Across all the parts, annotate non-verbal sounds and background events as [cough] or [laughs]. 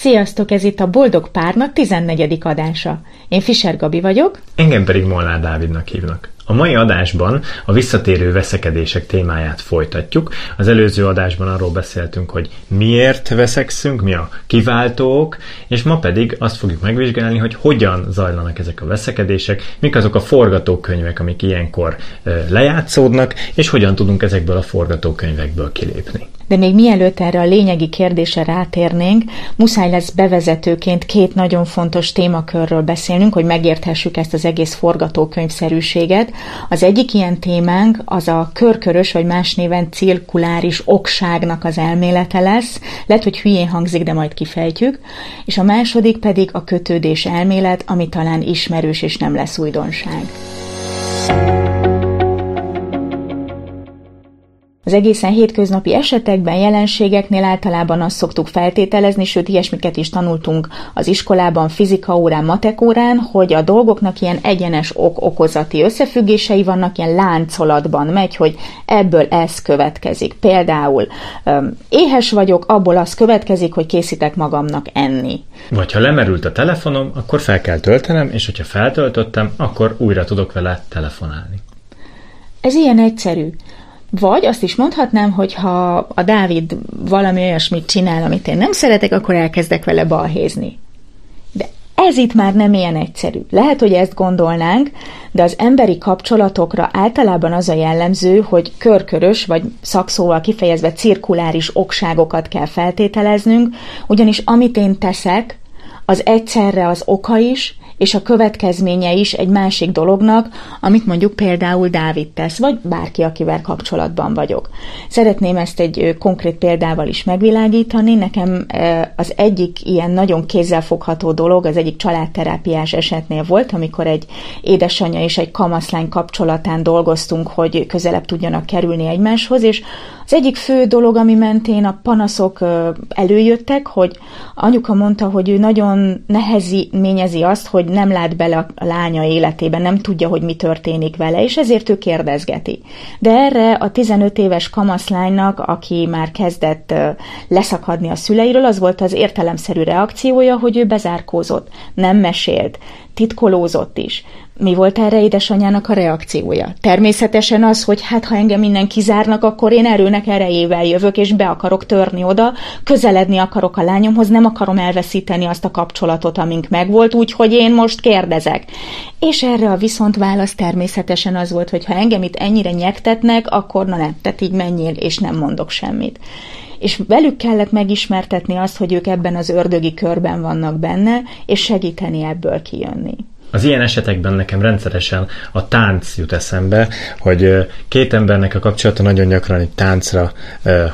Sziasztok, ez itt a Boldog Párnak 14. adása. Én Fischer Gabi vagyok. Engem pedig Molnár Dávidnak hívnak. A mai adásban a visszatérő veszekedések témáját folytatjuk. Az előző adásban arról beszéltünk, hogy miért veszekszünk, mi a kiváltók, és ma pedig azt fogjuk megvizsgálni, hogy hogyan zajlanak ezek a veszekedések, mik azok a forgatókönyvek, amik ilyenkor lejátszódnak, és hogyan tudunk ezekből a forgatókönyvekből kilépni. De még mielőtt erre a lényegi kérdésre rátérnénk, muszáj lesz bevezetőként két nagyon fontos témakörről beszélnünk, hogy megérthessük ezt az egész forgatókönyvszerűséget. Az egyik ilyen témánk az a körkörös, vagy más néven cirkuláris okságnak az elmélete lesz. Lehet, hogy hülyén hangzik, de majd kifejtjük. És a második pedig a kötődés elmélet, ami talán ismerős és nem lesz újdonság. Az egészen hétköznapi esetekben, jelenségeknél általában azt szoktuk feltételezni, sőt ilyesmiket is tanultunk az iskolában, fizika órán, matek órán, hogy a dolgoknak ilyen egyenes ok-okozati összefüggései vannak, ilyen láncolatban megy, hogy ebből ez következik. Például éhes vagyok, abból az következik, hogy készítek magamnak enni. Vagy ha lemerült a telefonom, akkor fel kell töltenem, és hogyha feltöltöttem, akkor újra tudok vele telefonálni. Ez ilyen egyszerű. Vagy azt is mondhatnám, hogy ha a Dávid valami olyasmit csinál, amit én nem szeretek, akkor elkezdek vele balhézni. De ez itt már nem ilyen egyszerű. Lehet, hogy ezt gondolnánk, de az emberi kapcsolatokra általában az a jellemző, hogy körkörös, vagy szakszóval kifejezve cirkuláris okságokat kell feltételeznünk, ugyanis amit én teszek, az egyszerre az oka is, és a következménye is egy másik dolognak, amit mondjuk például Dávid tesz, vagy bárki, akivel kapcsolatban vagyok. Szeretném ezt egy konkrét példával is megvilágítani. Nekem az egyik ilyen nagyon kézzelfogható dolog, az egyik családterápiás esetnél volt, amikor egy édesanyja és egy kamaszlány kapcsolatán dolgoztunk, hogy közelebb tudjanak kerülni egymáshoz, és az egyik fő dolog, ami mentén a panaszok előjöttek, hogy anyuka mondta, hogy ő nagyon nehezményezi azt, hogy nem lát bele a lánya életébe, nem tudja, hogy mi történik vele, és ezért ő kérdezgeti. De erre a 15 éves kamaszlánynak, aki már kezdett leszakadni a szüleiről, az volt az értelemszerű reakciója, hogy ő bezárkózott, nem mesélt, titkolózott is. Mi volt erre édesanyának a reakciója? Természetesen az, hogy hát ha engem minden kizárnak, akkor én erőnek erejével jövök, és be akarok törni oda, közeledni akarok a lányomhoz, nem akarom elveszíteni azt a kapcsolatot, amink megvolt, úgyhogy én most kérdezek. És erre a viszont válasz természetesen az volt, hogy ha engem itt ennyire nyektetnek, akkor na nem, tehát így menjél, és nem mondok semmit és velük kellett megismertetni azt, hogy ők ebben az ördögi körben vannak benne, és segíteni ebből kijönni. Az ilyen esetekben nekem rendszeresen a tánc jut eszembe, hogy két embernek a kapcsolata nagyon gyakran egy táncra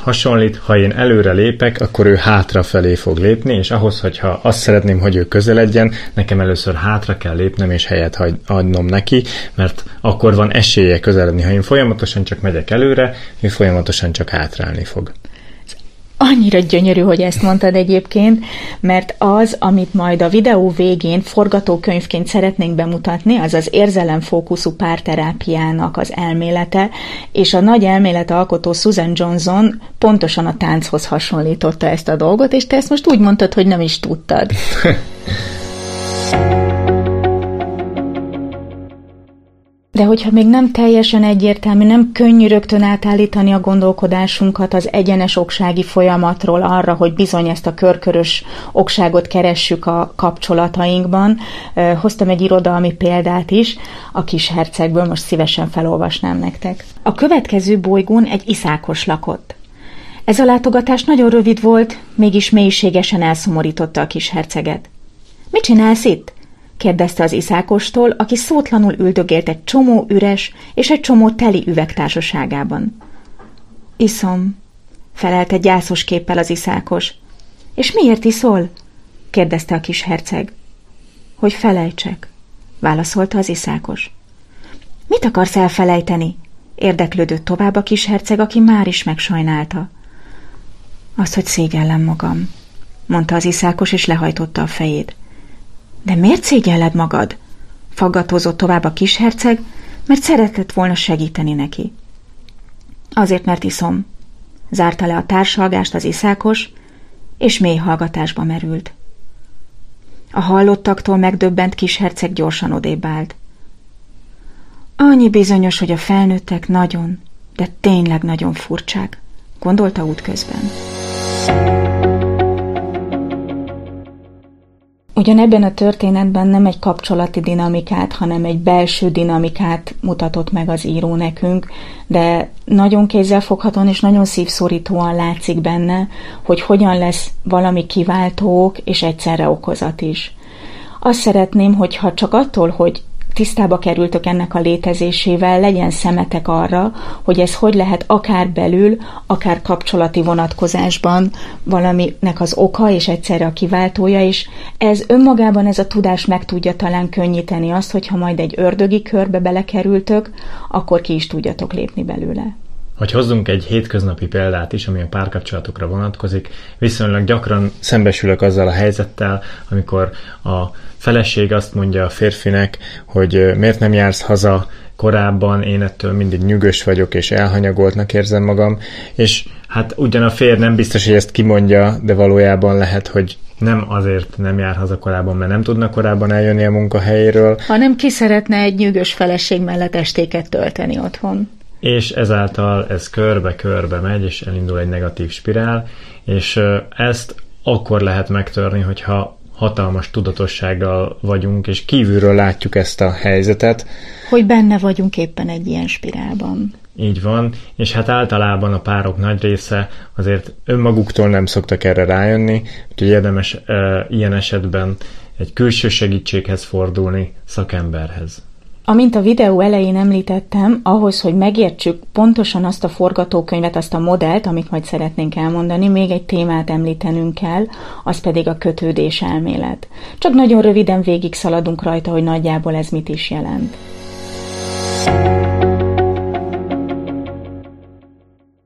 hasonlít. Ha én előre lépek, akkor ő hátra felé fog lépni, és ahhoz, hogyha azt szeretném, hogy ő közeledjen, nekem először hátra kell lépnem, és helyet adnom neki, mert akkor van esélye közeledni. Ha én folyamatosan csak megyek előre, ő folyamatosan csak hátrálni fog. Annyira gyönyörű, hogy ezt mondtad egyébként, mert az, amit majd a videó végén forgatókönyvként szeretnénk bemutatni, az az érzelemfókuszú párterápiának az elmélete, és a nagy elmélet alkotó Susan Johnson pontosan a tánchoz hasonlította ezt a dolgot, és te ezt most úgy mondtad, hogy nem is tudtad. [laughs] De hogyha még nem teljesen egyértelmű, nem könnyű rögtön átállítani a gondolkodásunkat az egyenes oksági folyamatról arra, hogy bizony ezt a körkörös okságot keressük a kapcsolatainkban, hoztam egy irodalmi példát is, a kis hercegből most szívesen felolvasnám nektek. A következő bolygón egy iszákos lakott. Ez a látogatás nagyon rövid volt, mégis mélységesen elszomorította a kis herceget. Mit csinálsz itt? Kérdezte az iszákostól, aki szótlanul üldögélt egy csomó üres és egy csomó teli üveg társaságában. Iszom, felelte gyászos képpel az iszákos. És miért iszol? kérdezte a kis herceg. Hogy felejtsek, válaszolta az iszákos. Mit akarsz elfelejteni? érdeklődött tovább a kis herceg, aki már is megsajnálta. Azt, hogy szégyellem magam, mondta az iszákos, és lehajtotta a fejét. De miért szégyelled magad? Faggatózott tovább a kisherceg, mert szeretett volna segíteni neki. Azért, mert iszom. Zárta le a társalgást az iszákos, és mély hallgatásba merült. A hallottaktól megdöbbent kis herceg gyorsan odébb állt. Annyi bizonyos, hogy a felnőttek nagyon, de tényleg nagyon furcsák, gondolta útközben. Ugyanebben a történetben nem egy kapcsolati dinamikát, hanem egy belső dinamikát mutatott meg az író nekünk, de nagyon kézzelfoghatóan és nagyon szívszorítóan látszik benne, hogy hogyan lesz valami kiváltók és egyszerre okozat is. Azt szeretném, hogyha csak attól, hogy tisztába kerültök ennek a létezésével, legyen szemetek arra, hogy ez hogy lehet akár belül, akár kapcsolati vonatkozásban valaminek az oka és egyszerre a kiváltója, és ez önmagában ez a tudás meg tudja talán könnyíteni azt, hogyha majd egy ördögi körbe belekerültök, akkor ki is tudjatok lépni belőle. Hogy hozzunk egy hétköznapi példát is, ami a párkapcsolatokra vonatkozik, viszonylag gyakran szembesülök azzal a helyzettel, amikor a feleség azt mondja a férfinek, hogy miért nem jársz haza korábban, én ettől mindig nyűgös vagyok, és elhanyagoltnak érzem magam, és hát ugyan a férj nem biztos, hogy ezt kimondja, de valójában lehet, hogy nem azért nem jár haza korábban, mert nem tudna korábban eljönni a munkahelyéről. Hanem ki szeretne egy nyűgös feleség mellett estéket tölteni otthon és ezáltal ez körbe-körbe megy, és elindul egy negatív spirál, és ezt akkor lehet megtörni, hogyha hatalmas tudatossággal vagyunk, és kívülről látjuk ezt a helyzetet. Hogy benne vagyunk éppen egy ilyen spirálban. Így van, és hát általában a párok nagy része azért önmaguktól nem szoktak erre rájönni, úgyhogy érdemes e, ilyen esetben egy külső segítséghez fordulni, szakemberhez. Amint a videó elején említettem, ahhoz, hogy megértsük pontosan azt a forgatókönyvet, azt a modellt, amit majd szeretnénk elmondani, még egy témát említenünk kell, az pedig a kötődés elmélet. Csak nagyon röviden végig szaladunk rajta, hogy nagyjából ez mit is jelent.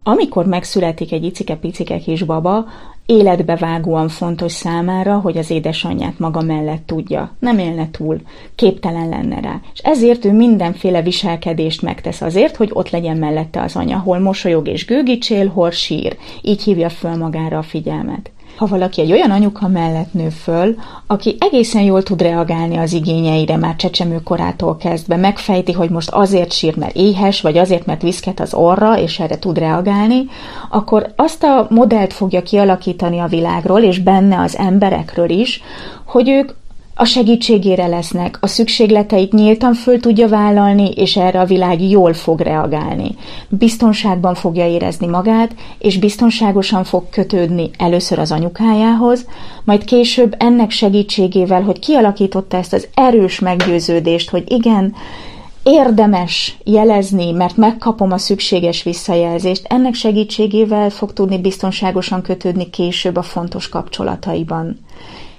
Amikor megszületik egy icike-picike kis baba, életbevágóan fontos számára, hogy az édesanyját maga mellett tudja. Nem élne túl, képtelen lenne rá. És ezért ő mindenféle viselkedést megtesz azért, hogy ott legyen mellette az anya, hol mosolyog és gőgicsél, hol sír. Így hívja föl magára a figyelmet ha valaki egy olyan anyuka mellett nő föl, aki egészen jól tud reagálni az igényeire már csecsemő korától kezdve, megfejti, hogy most azért sír, mert éhes, vagy azért, mert viszket az orra, és erre tud reagálni, akkor azt a modellt fogja kialakítani a világról, és benne az emberekről is, hogy ők a segítségére lesznek, a szükségleteit nyíltan föl tudja vállalni, és erre a világ jól fog reagálni. Biztonságban fogja érezni magát, és biztonságosan fog kötődni először az anyukájához, majd később ennek segítségével, hogy kialakította ezt az erős meggyőződést, hogy igen, érdemes jelezni, mert megkapom a szükséges visszajelzést, ennek segítségével fog tudni biztonságosan kötődni később a fontos kapcsolataiban.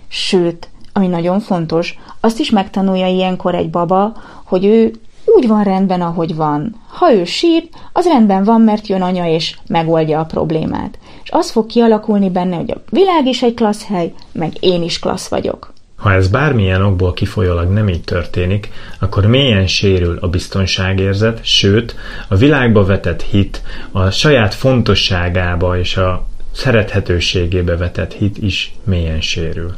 Sőt, ami nagyon fontos, azt is megtanulja ilyenkor egy baba, hogy ő úgy van rendben, ahogy van. Ha ő sír, az rendben van, mert jön anya és megoldja a problémát. És az fog kialakulni benne, hogy a világ is egy klassz hely, meg én is klassz vagyok. Ha ez bármilyen okból kifolyólag nem így történik, akkor mélyen sérül a biztonságérzet, sőt, a világba vetett hit, a saját fontosságába és a szerethetőségébe vetett hit is mélyen sérül.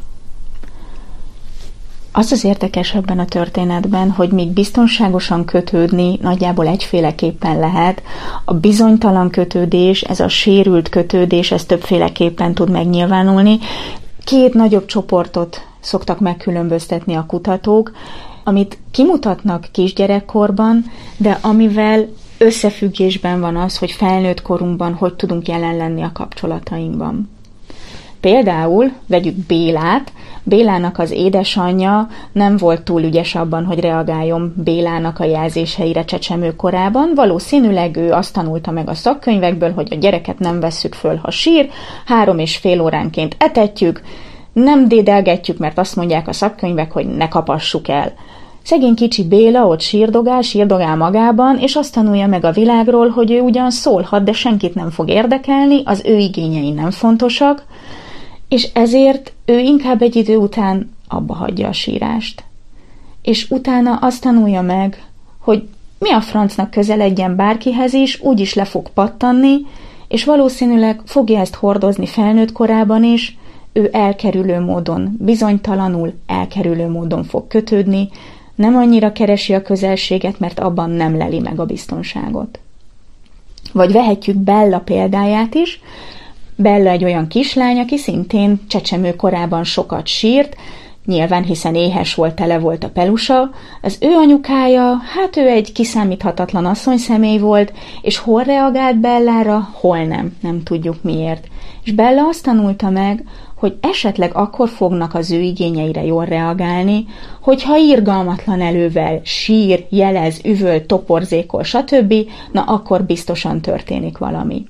Az az érdekes ebben a történetben, hogy még biztonságosan kötődni nagyjából egyféleképpen lehet. A bizonytalan kötődés, ez a sérült kötődés, ez többféleképpen tud megnyilvánulni. Két nagyobb csoportot szoktak megkülönböztetni a kutatók, amit kimutatnak kisgyerekkorban, de amivel összefüggésben van az, hogy felnőtt korunkban hogy tudunk jelen lenni a kapcsolatainkban. Például vegyük Bélát, Bélának az édesanyja nem volt túl ügyes abban, hogy reagáljon Bélának a jelzéseire csecsemő korában. Valószínűleg ő azt tanulta meg a szakkönyvekből, hogy a gyereket nem vesszük föl, ha sír, három és fél óránként etetjük, nem dédelgetjük, mert azt mondják a szakkönyvek, hogy ne kapassuk el. Szegény kicsi Béla ott sírdogál, sírdogál magában, és azt tanulja meg a világról, hogy ő ugyan szólhat, de senkit nem fog érdekelni, az ő igényei nem fontosak, és ezért ő inkább egy idő után abba hagyja a sírást. És utána azt tanulja meg, hogy mi a francnak közeledjen bárkihez is, úgyis le fog pattanni, és valószínűleg fogja ezt hordozni felnőtt korában is, ő elkerülő módon, bizonytalanul elkerülő módon fog kötődni, nem annyira keresi a közelséget, mert abban nem leli meg a biztonságot. Vagy vehetjük Bella példáját is. Bella egy olyan kislány, aki szintén csecsemő korában sokat sírt, nyilván hiszen éhes volt, tele volt a pelusa, az ő anyukája, hát ő egy kiszámíthatatlan asszony személy volt, és hol reagált Bellára, hol nem, nem tudjuk miért. És Bella azt tanulta meg, hogy esetleg akkor fognak az ő igényeire jól reagálni, hogyha irgalmatlan elővel sír, jelez, üvöl, toporzékol, stb., na akkor biztosan történik valami.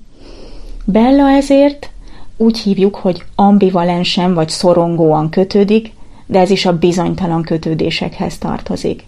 Bella ezért úgy hívjuk, hogy ambivalensen vagy szorongóan kötődik, de ez is a bizonytalan kötődésekhez tartozik.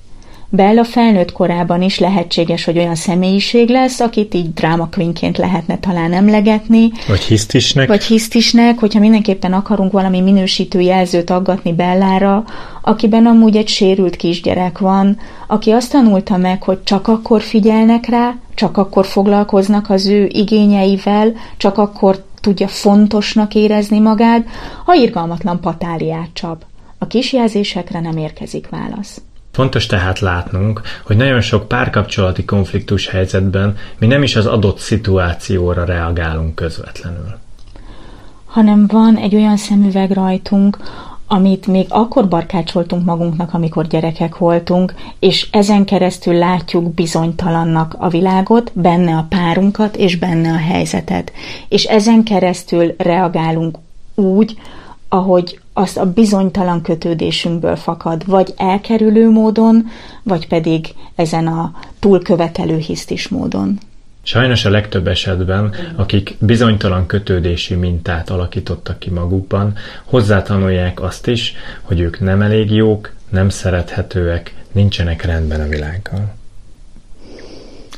Bella felnőtt korában is lehetséges, hogy olyan személyiség lesz, akit így drámakvinként lehetne talán emlegetni. Vagy hisztisnek. Vagy hisztisnek, hogyha mindenképpen akarunk valami minősítő jelzőt aggatni Bellára, akiben amúgy egy sérült kisgyerek van, aki azt tanulta meg, hogy csak akkor figyelnek rá, csak akkor foglalkoznak az ő igényeivel, csak akkor tudja fontosnak érezni magát, ha irgalmatlan patáliát csap. A kisjelzésekre nem érkezik válasz. Fontos tehát látnunk, hogy nagyon sok párkapcsolati konfliktus helyzetben mi nem is az adott szituációra reagálunk közvetlenül. Hanem van egy olyan szemüveg rajtunk, amit még akkor barkácsoltunk magunknak, amikor gyerekek voltunk, és ezen keresztül látjuk bizonytalannak a világot, benne a párunkat és benne a helyzetet. És ezen keresztül reagálunk úgy, ahogy azt a bizonytalan kötődésünkből fakad, vagy elkerülő módon, vagy pedig ezen a túlkövetelő hisztis módon. Sajnos a legtöbb esetben, akik bizonytalan kötődési mintát alakítottak ki magukban, hozzátanulják azt is, hogy ők nem elég jók, nem szerethetőek, nincsenek rendben a világgal.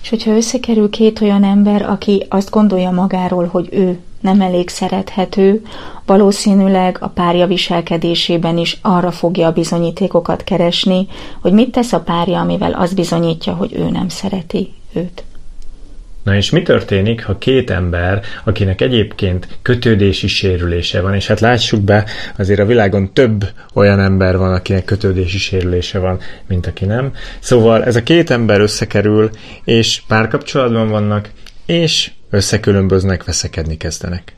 És hogyha összekerül két olyan ember, aki azt gondolja magáról, hogy ő nem elég szerethető, valószínűleg a párja viselkedésében is arra fogja a bizonyítékokat keresni, hogy mit tesz a párja, amivel az bizonyítja, hogy ő nem szereti őt. Na és mi történik, ha két ember, akinek egyébként kötődési sérülése van, és hát lássuk be, azért a világon több olyan ember van, akinek kötődési sérülése van, mint aki nem. Szóval ez a két ember összekerül, és párkapcsolatban vannak, és összekülönböznek, veszekedni kezdenek.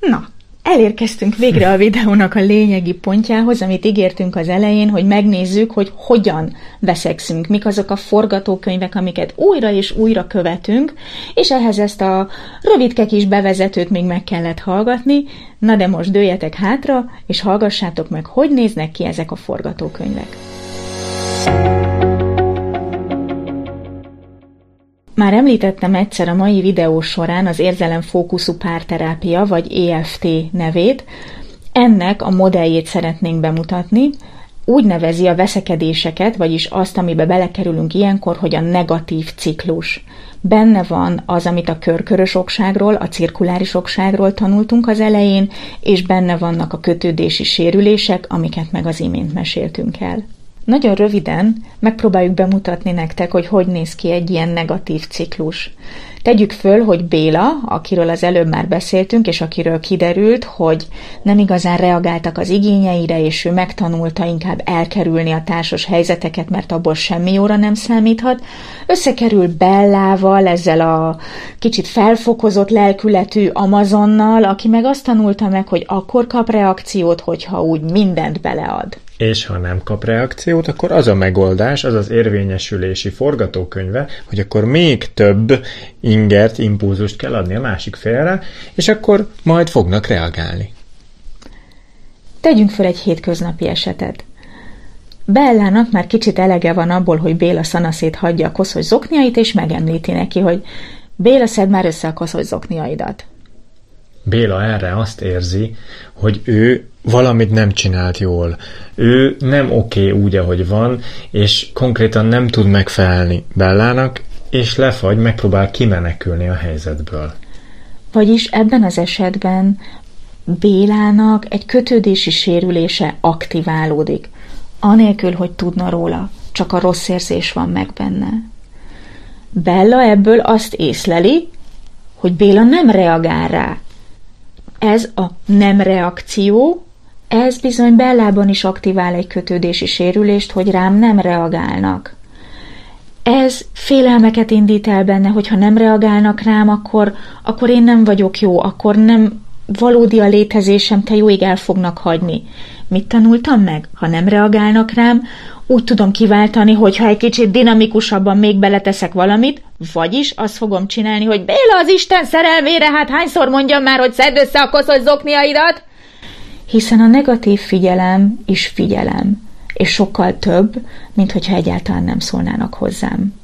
Na, elérkeztünk végre a videónak a lényegi pontjához, amit ígértünk az elején, hogy megnézzük, hogy hogyan veszekszünk, mik azok a forgatókönyvek, amiket újra és újra követünk, és ehhez ezt a rövidke kis bevezetőt még meg kellett hallgatni. Na de most dőjetek hátra, és hallgassátok meg, hogy néznek ki ezek a forgatókönyvek. Már említettem egyszer a mai videó során az érzelemfókuszú párterápia, vagy EFT nevét. Ennek a modelljét szeretnénk bemutatni. Úgy nevezi a veszekedéseket, vagyis azt, amibe belekerülünk ilyenkor, hogy a negatív ciklus. Benne van az, amit a körkörös okságról, a cirkuláris okságról tanultunk az elején, és benne vannak a kötődési sérülések, amiket meg az imént meséltünk el. Nagyon röviden megpróbáljuk bemutatni nektek, hogy hogy néz ki egy ilyen negatív ciklus. Tegyük föl, hogy Béla, akiről az előbb már beszéltünk, és akiről kiderült, hogy nem igazán reagáltak az igényeire, és ő megtanulta inkább elkerülni a társas helyzeteket, mert abból semmi jóra nem számíthat, összekerül Bellával, ezzel a kicsit felfokozott lelkületű Amazonnal, aki meg azt tanulta meg, hogy akkor kap reakciót, hogyha úgy mindent belead és ha nem kap reakciót, akkor az a megoldás, az az érvényesülési forgatókönyve, hogy akkor még több ingert, impulzust kell adni a másik félre, és akkor majd fognak reagálni. Tegyünk fel egy hétköznapi esetet. Bellának már kicsit elege van abból, hogy Béla szanaszét hagyja a koszos zokniait, és megemlíti neki, hogy Béla szed már össze a koszos zokniaidat. Béla erre azt érzi, hogy ő valamit nem csinált jól. Ő nem oké okay úgy, ahogy van, és konkrétan nem tud megfelelni Bellának, és lefagy, megpróbál kimenekülni a helyzetből. Vagyis ebben az esetben Bélának egy kötődési sérülése aktiválódik, anélkül, hogy tudna róla, csak a rossz érzés van meg benne. Bella ebből azt észleli, hogy Béla nem reagál rá, ez a nem reakció, ez bizony Bellában is aktivál egy kötődési sérülést, hogy rám nem reagálnak. Ez félelmeket indít el benne, hogy ha nem reagálnak rám, akkor, akkor én nem vagyok jó, akkor nem valódi a létezésem, te jóig el fognak hagyni. Mit tanultam meg? Ha nem reagálnak rám, úgy tudom kiváltani, hogy ha egy kicsit dinamikusabban még beleteszek valamit, vagyis azt fogom csinálni, hogy Béla az Isten szerelmére, hát hányszor mondjam már, hogy szedd össze a koszos zokniaidat? Hiszen a negatív figyelem is figyelem, és sokkal több, mint hogyha egyáltalán nem szólnának hozzám.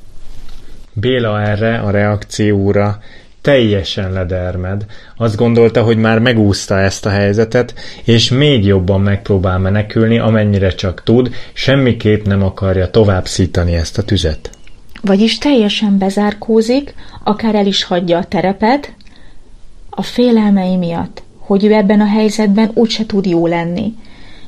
Béla erre a reakcióra teljesen ledermed. Azt gondolta, hogy már megúszta ezt a helyzetet, és még jobban megpróbál menekülni, amennyire csak tud, semmiképp nem akarja tovább szítani ezt a tüzet. Vagyis teljesen bezárkózik, akár el is hagyja a terepet, a félelmei miatt, hogy ő ebben a helyzetben úgyse tud jó lenni.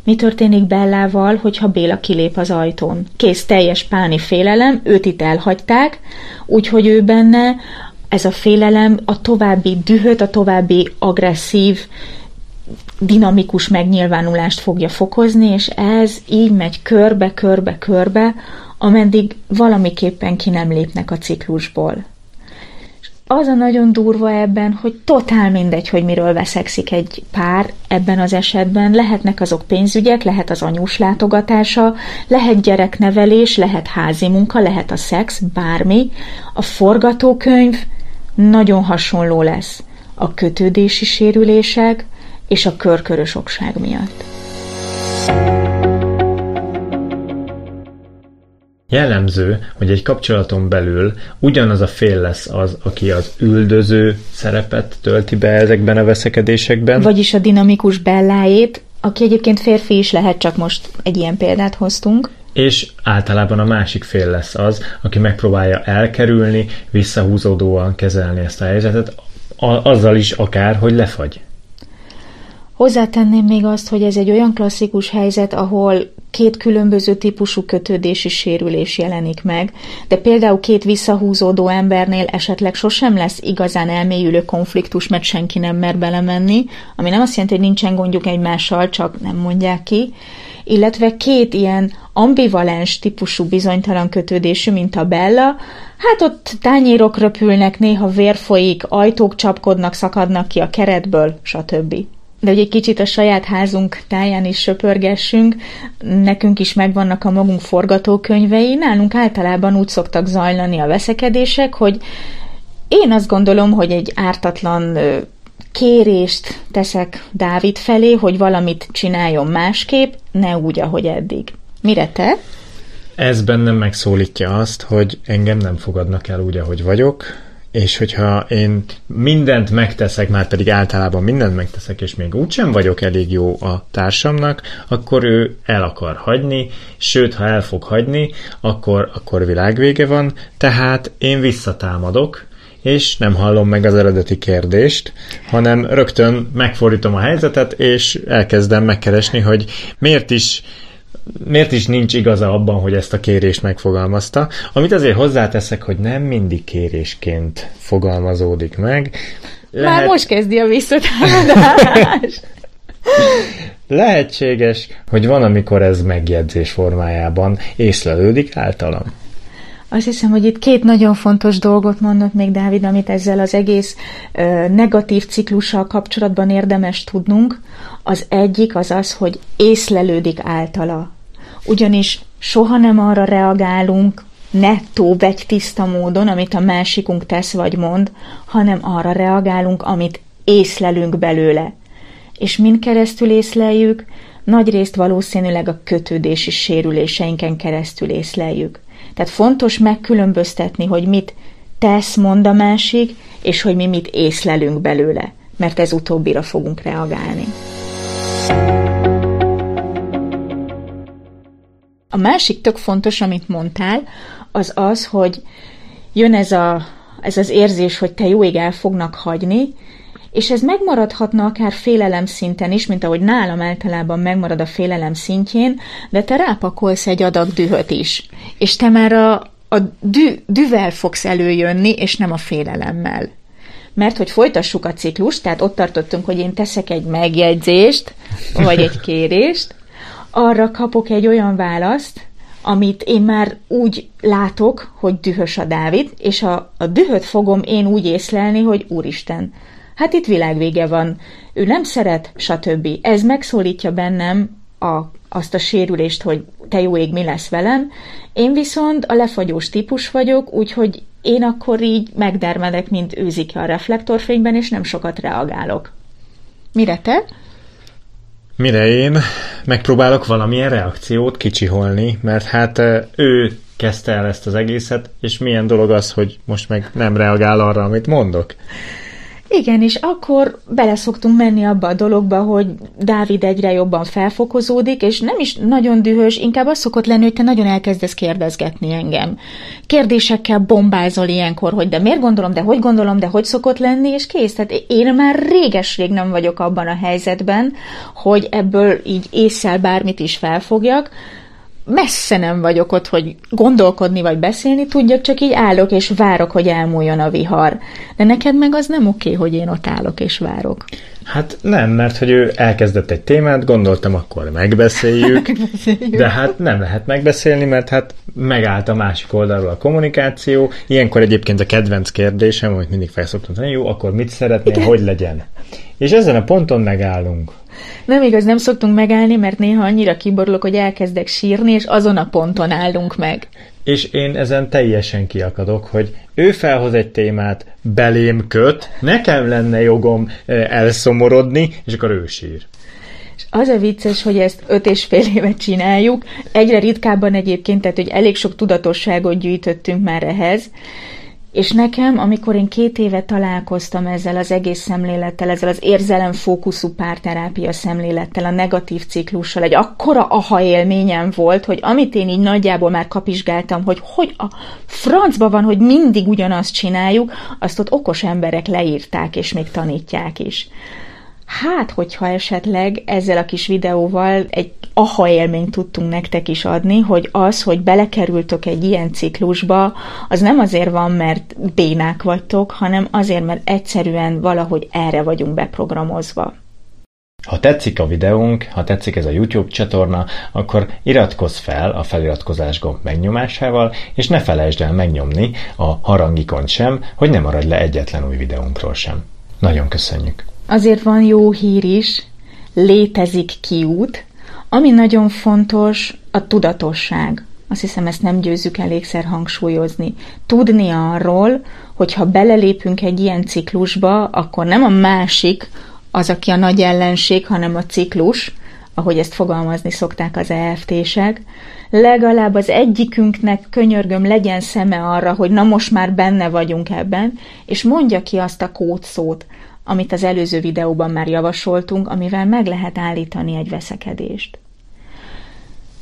Mi történik Bellával, hogyha Béla kilép az ajtón? Kész teljes páni félelem, őt itt elhagyták, úgyhogy ő benne ez a félelem a további dühöt, a további agresszív, dinamikus megnyilvánulást fogja fokozni, és ez így megy körbe, körbe, körbe, ameddig valamiképpen ki nem lépnek a ciklusból. Az a nagyon durva ebben, hogy totál mindegy, hogy miről veszekszik egy pár ebben az esetben. Lehetnek azok pénzügyek, lehet az anyós látogatása, lehet gyereknevelés, lehet házi munka, lehet a szex, bármi. A forgatókönyv nagyon hasonló lesz a kötődési sérülések és a körkörös okság miatt. Jellemző, hogy egy kapcsolaton belül ugyanaz a fél lesz az, aki az üldöző szerepet tölti be ezekben a veszekedésekben. Vagyis a dinamikus bellájét, aki egyébként férfi is lehet, csak most egy ilyen példát hoztunk és általában a másik fél lesz az, aki megpróbálja elkerülni, visszahúzódóan kezelni ezt a helyzetet, azzal is akár, hogy lefagy. Hozzátenném még azt, hogy ez egy olyan klasszikus helyzet, ahol két különböző típusú kötődési sérülés jelenik meg, de például két visszahúzódó embernél esetleg sosem lesz igazán elmélyülő konfliktus, mert senki nem mer belemenni, ami nem azt jelenti, hogy nincsen gondjuk egymással, csak nem mondják ki, illetve két ilyen ambivalens típusú bizonytalan kötődésű, mint a Bella, hát ott tányérok röpülnek, néha vér folyik, ajtók csapkodnak, szakadnak ki a keretből, stb. De hogy egy kicsit a saját házunk táján is söpörgessünk, nekünk is megvannak a magunk forgatókönyvei, nálunk általában úgy szoktak zajlani a veszekedések, hogy én azt gondolom, hogy egy ártatlan kérést teszek Dávid felé, hogy valamit csináljon másképp, ne úgy, ahogy eddig. Mire te? Ez bennem megszólítja azt, hogy engem nem fogadnak el úgy, ahogy vagyok, és hogyha én mindent megteszek, már pedig általában mindent megteszek, és még úgysem vagyok elég jó a társamnak, akkor ő el akar hagyni, sőt, ha el fog hagyni, akkor, akkor világvége van, tehát én visszatámadok, és nem hallom meg az eredeti kérdést, hanem rögtön megfordítom a helyzetet, és elkezdem megkeresni, hogy miért is miért is nincs igaza abban, hogy ezt a kérést megfogalmazta. Amit azért hozzáteszek, hogy nem mindig kérésként fogalmazódik meg. Lehet... Már most kezdi a visszatámadás. [laughs] Lehetséges, hogy van, amikor ez megjegyzés formájában észlelődik általam. Azt hiszem, hogy itt két nagyon fontos dolgot mondott még Dávid, amit ezzel az egész ö, negatív ciklussal kapcsolatban érdemes tudnunk. Az egyik az az, hogy észlelődik általa. Ugyanis soha nem arra reagálunk, nettó, vegy tiszta módon, amit a másikunk tesz vagy mond, hanem arra reagálunk, amit észlelünk belőle. És mind keresztül észleljük, nagy részt valószínűleg a kötődési sérüléseinken keresztül észleljük. Tehát fontos megkülönböztetni, hogy mit tesz, mond a másik, és hogy mi mit észlelünk belőle, mert ez utóbbira fogunk reagálni. A másik tök fontos, amit mondtál, az az, hogy jön ez, a, ez az érzés, hogy te jó ég el fognak hagyni, és ez megmaradhatna akár félelem szinten is, mint ahogy nálam általában megmarad a félelem szintjén, de te rápakolsz egy adag dühöt is. És te már a, a dű, düvel fogsz előjönni, és nem a félelemmel. mert hogy folytassuk a ciklust, tehát ott tartottunk, hogy én teszek egy megjegyzést, vagy egy [laughs] kérést, arra kapok egy olyan választ, amit én már úgy látok, hogy dühös a Dávid, és a, a dühöt fogom én úgy észlelni, hogy úristen, hát itt világvége van, ő nem szeret, stb. Ez megszólítja bennem a, azt a sérülést, hogy te jó ég, mi lesz velem. Én viszont a lefagyós típus vagyok, úgyhogy én akkor így megdermedek, mint őzike a reflektorfényben, és nem sokat reagálok. Mire te? Mire én megpróbálok valamilyen reakciót kicsiholni, mert hát ő kezdte el ezt az egészet, és milyen dolog az, hogy most meg nem reagál arra, amit mondok. Igen, és akkor beleszoktunk menni abba a dologba, hogy Dávid egyre jobban felfokozódik, és nem is nagyon dühös, inkább az szokott lenni, hogy te nagyon elkezdesz kérdezgetni engem. Kérdésekkel bombázol ilyenkor, hogy de miért gondolom, de hogy gondolom, de hogy szokott lenni, és kész. Tehát én már réges-rég nem vagyok abban a helyzetben, hogy ebből így észszel bármit is felfogjak, messze nem vagyok ott, hogy gondolkodni vagy beszélni tudjak, csak így állok és várok, hogy elmúljon a vihar. De neked meg az nem oké, hogy én ott állok és várok. Hát nem, mert hogy ő elkezdett egy témát, gondoltam, akkor megbeszéljük, [laughs] megbeszéljük. de hát nem lehet megbeszélni, mert hát megállt a másik oldalról a kommunikáció. Ilyenkor egyébként a kedvenc kérdésem, amit mindig felszoktam tenni, jó, akkor mit szeretnél, Igen. hogy legyen? És ezen a ponton megállunk. Nem igaz, nem szoktunk megállni, mert néha annyira kiborulok, hogy elkezdek sírni, és azon a ponton állunk meg. És én ezen teljesen kiakadok, hogy ő felhoz egy témát, belém köt, nekem lenne jogom elszomorodni, és akkor ő sír. És az a vicces, hogy ezt öt és fél évet csináljuk, egyre ritkábban egyébként, tehát hogy elég sok tudatosságot gyűjtöttünk már ehhez, és nekem, amikor én két éve találkoztam ezzel az egész szemlélettel, ezzel az érzelemfókuszú párterápia szemlélettel, a negatív ciklussal, egy akkora aha élményem volt, hogy amit én így nagyjából már kapizsgáltam, hogy hogy a francba van, hogy mindig ugyanazt csináljuk, azt ott okos emberek leírták, és még tanítják is. Hát, hogyha esetleg ezzel a kis videóval egy aha élményt tudtunk nektek is adni, hogy az, hogy belekerültök egy ilyen ciklusba, az nem azért van, mert bénák vagytok, hanem azért, mert egyszerűen valahogy erre vagyunk beprogramozva. Ha tetszik a videónk, ha tetszik ez a YouTube csatorna, akkor iratkozz fel a feliratkozás gomb megnyomásával, és ne felejtsd el megnyomni a harangikont sem, hogy ne maradj le egyetlen új videónkról sem. Nagyon köszönjük! Azért van jó hír is, létezik kiút, ami nagyon fontos, a tudatosság. Azt hiszem, ezt nem győzzük elégszer hangsúlyozni. Tudni arról, hogy ha belelépünk egy ilyen ciklusba, akkor nem a másik az, aki a nagy ellenség, hanem a ciklus, ahogy ezt fogalmazni szokták az EFT-sek, legalább az egyikünknek könyörgöm legyen szeme arra, hogy na most már benne vagyunk ebben, és mondja ki azt a kódszót, amit az előző videóban már javasoltunk, amivel meg lehet állítani egy veszekedést.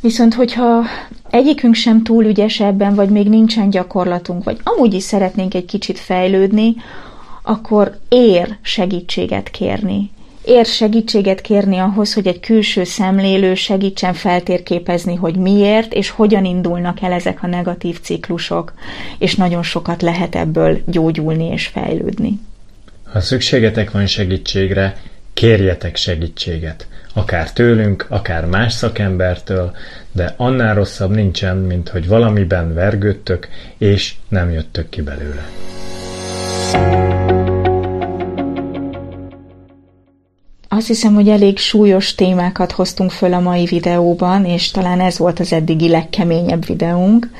Viszont, hogyha egyikünk sem túl ügyes ebben, vagy még nincsen gyakorlatunk, vagy amúgy is szeretnénk egy kicsit fejlődni, akkor ér segítséget kérni. Ér segítséget kérni ahhoz, hogy egy külső szemlélő segítsen feltérképezni, hogy miért és hogyan indulnak el ezek a negatív ciklusok, és nagyon sokat lehet ebből gyógyulni és fejlődni. Ha szükségetek van segítségre, kérjetek segítséget. Akár tőlünk, akár más szakembertől, de annál rosszabb nincsen, mint hogy valamiben vergődtök, és nem jöttök ki belőle. Azt hiszem, hogy elég súlyos témákat hoztunk föl a mai videóban, és talán ez volt az eddigi legkeményebb videónk,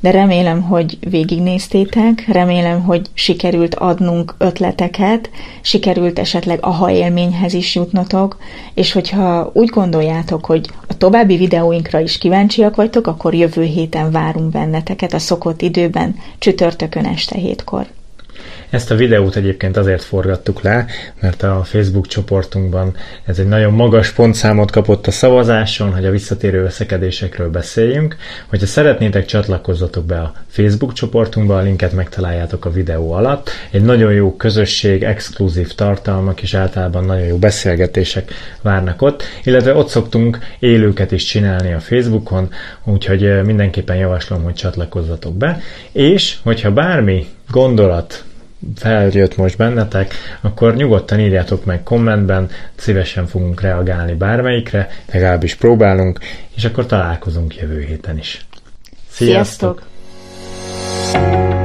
de remélem, hogy végignéztétek, remélem, hogy sikerült adnunk ötleteket, sikerült esetleg aha élményhez is jutnotok, és hogyha úgy gondoljátok, hogy a további videóinkra is kíváncsiak vagytok, akkor jövő héten várunk benneteket a szokott időben, csütörtökön este hétkor. Ezt a videót egyébként azért forgattuk le, mert a Facebook csoportunkban ez egy nagyon magas pontszámot kapott a szavazáson, hogy a visszatérő összekedésekről beszéljünk. Hogyha szeretnétek, csatlakozzatok be a Facebook csoportunkba, a linket megtaláljátok a videó alatt. Egy nagyon jó közösség, exkluzív tartalmak és általában nagyon jó beszélgetések várnak ott, illetve ott szoktunk élőket is csinálni a Facebookon, úgyhogy mindenképpen javaslom, hogy csatlakozzatok be. És hogyha bármi gondolat, feljött most bennetek, akkor nyugodtan írjátok meg kommentben, szívesen fogunk reagálni bármelyikre, legalábbis próbálunk, és akkor találkozunk jövő héten is. Sziasztok! Sziasztok!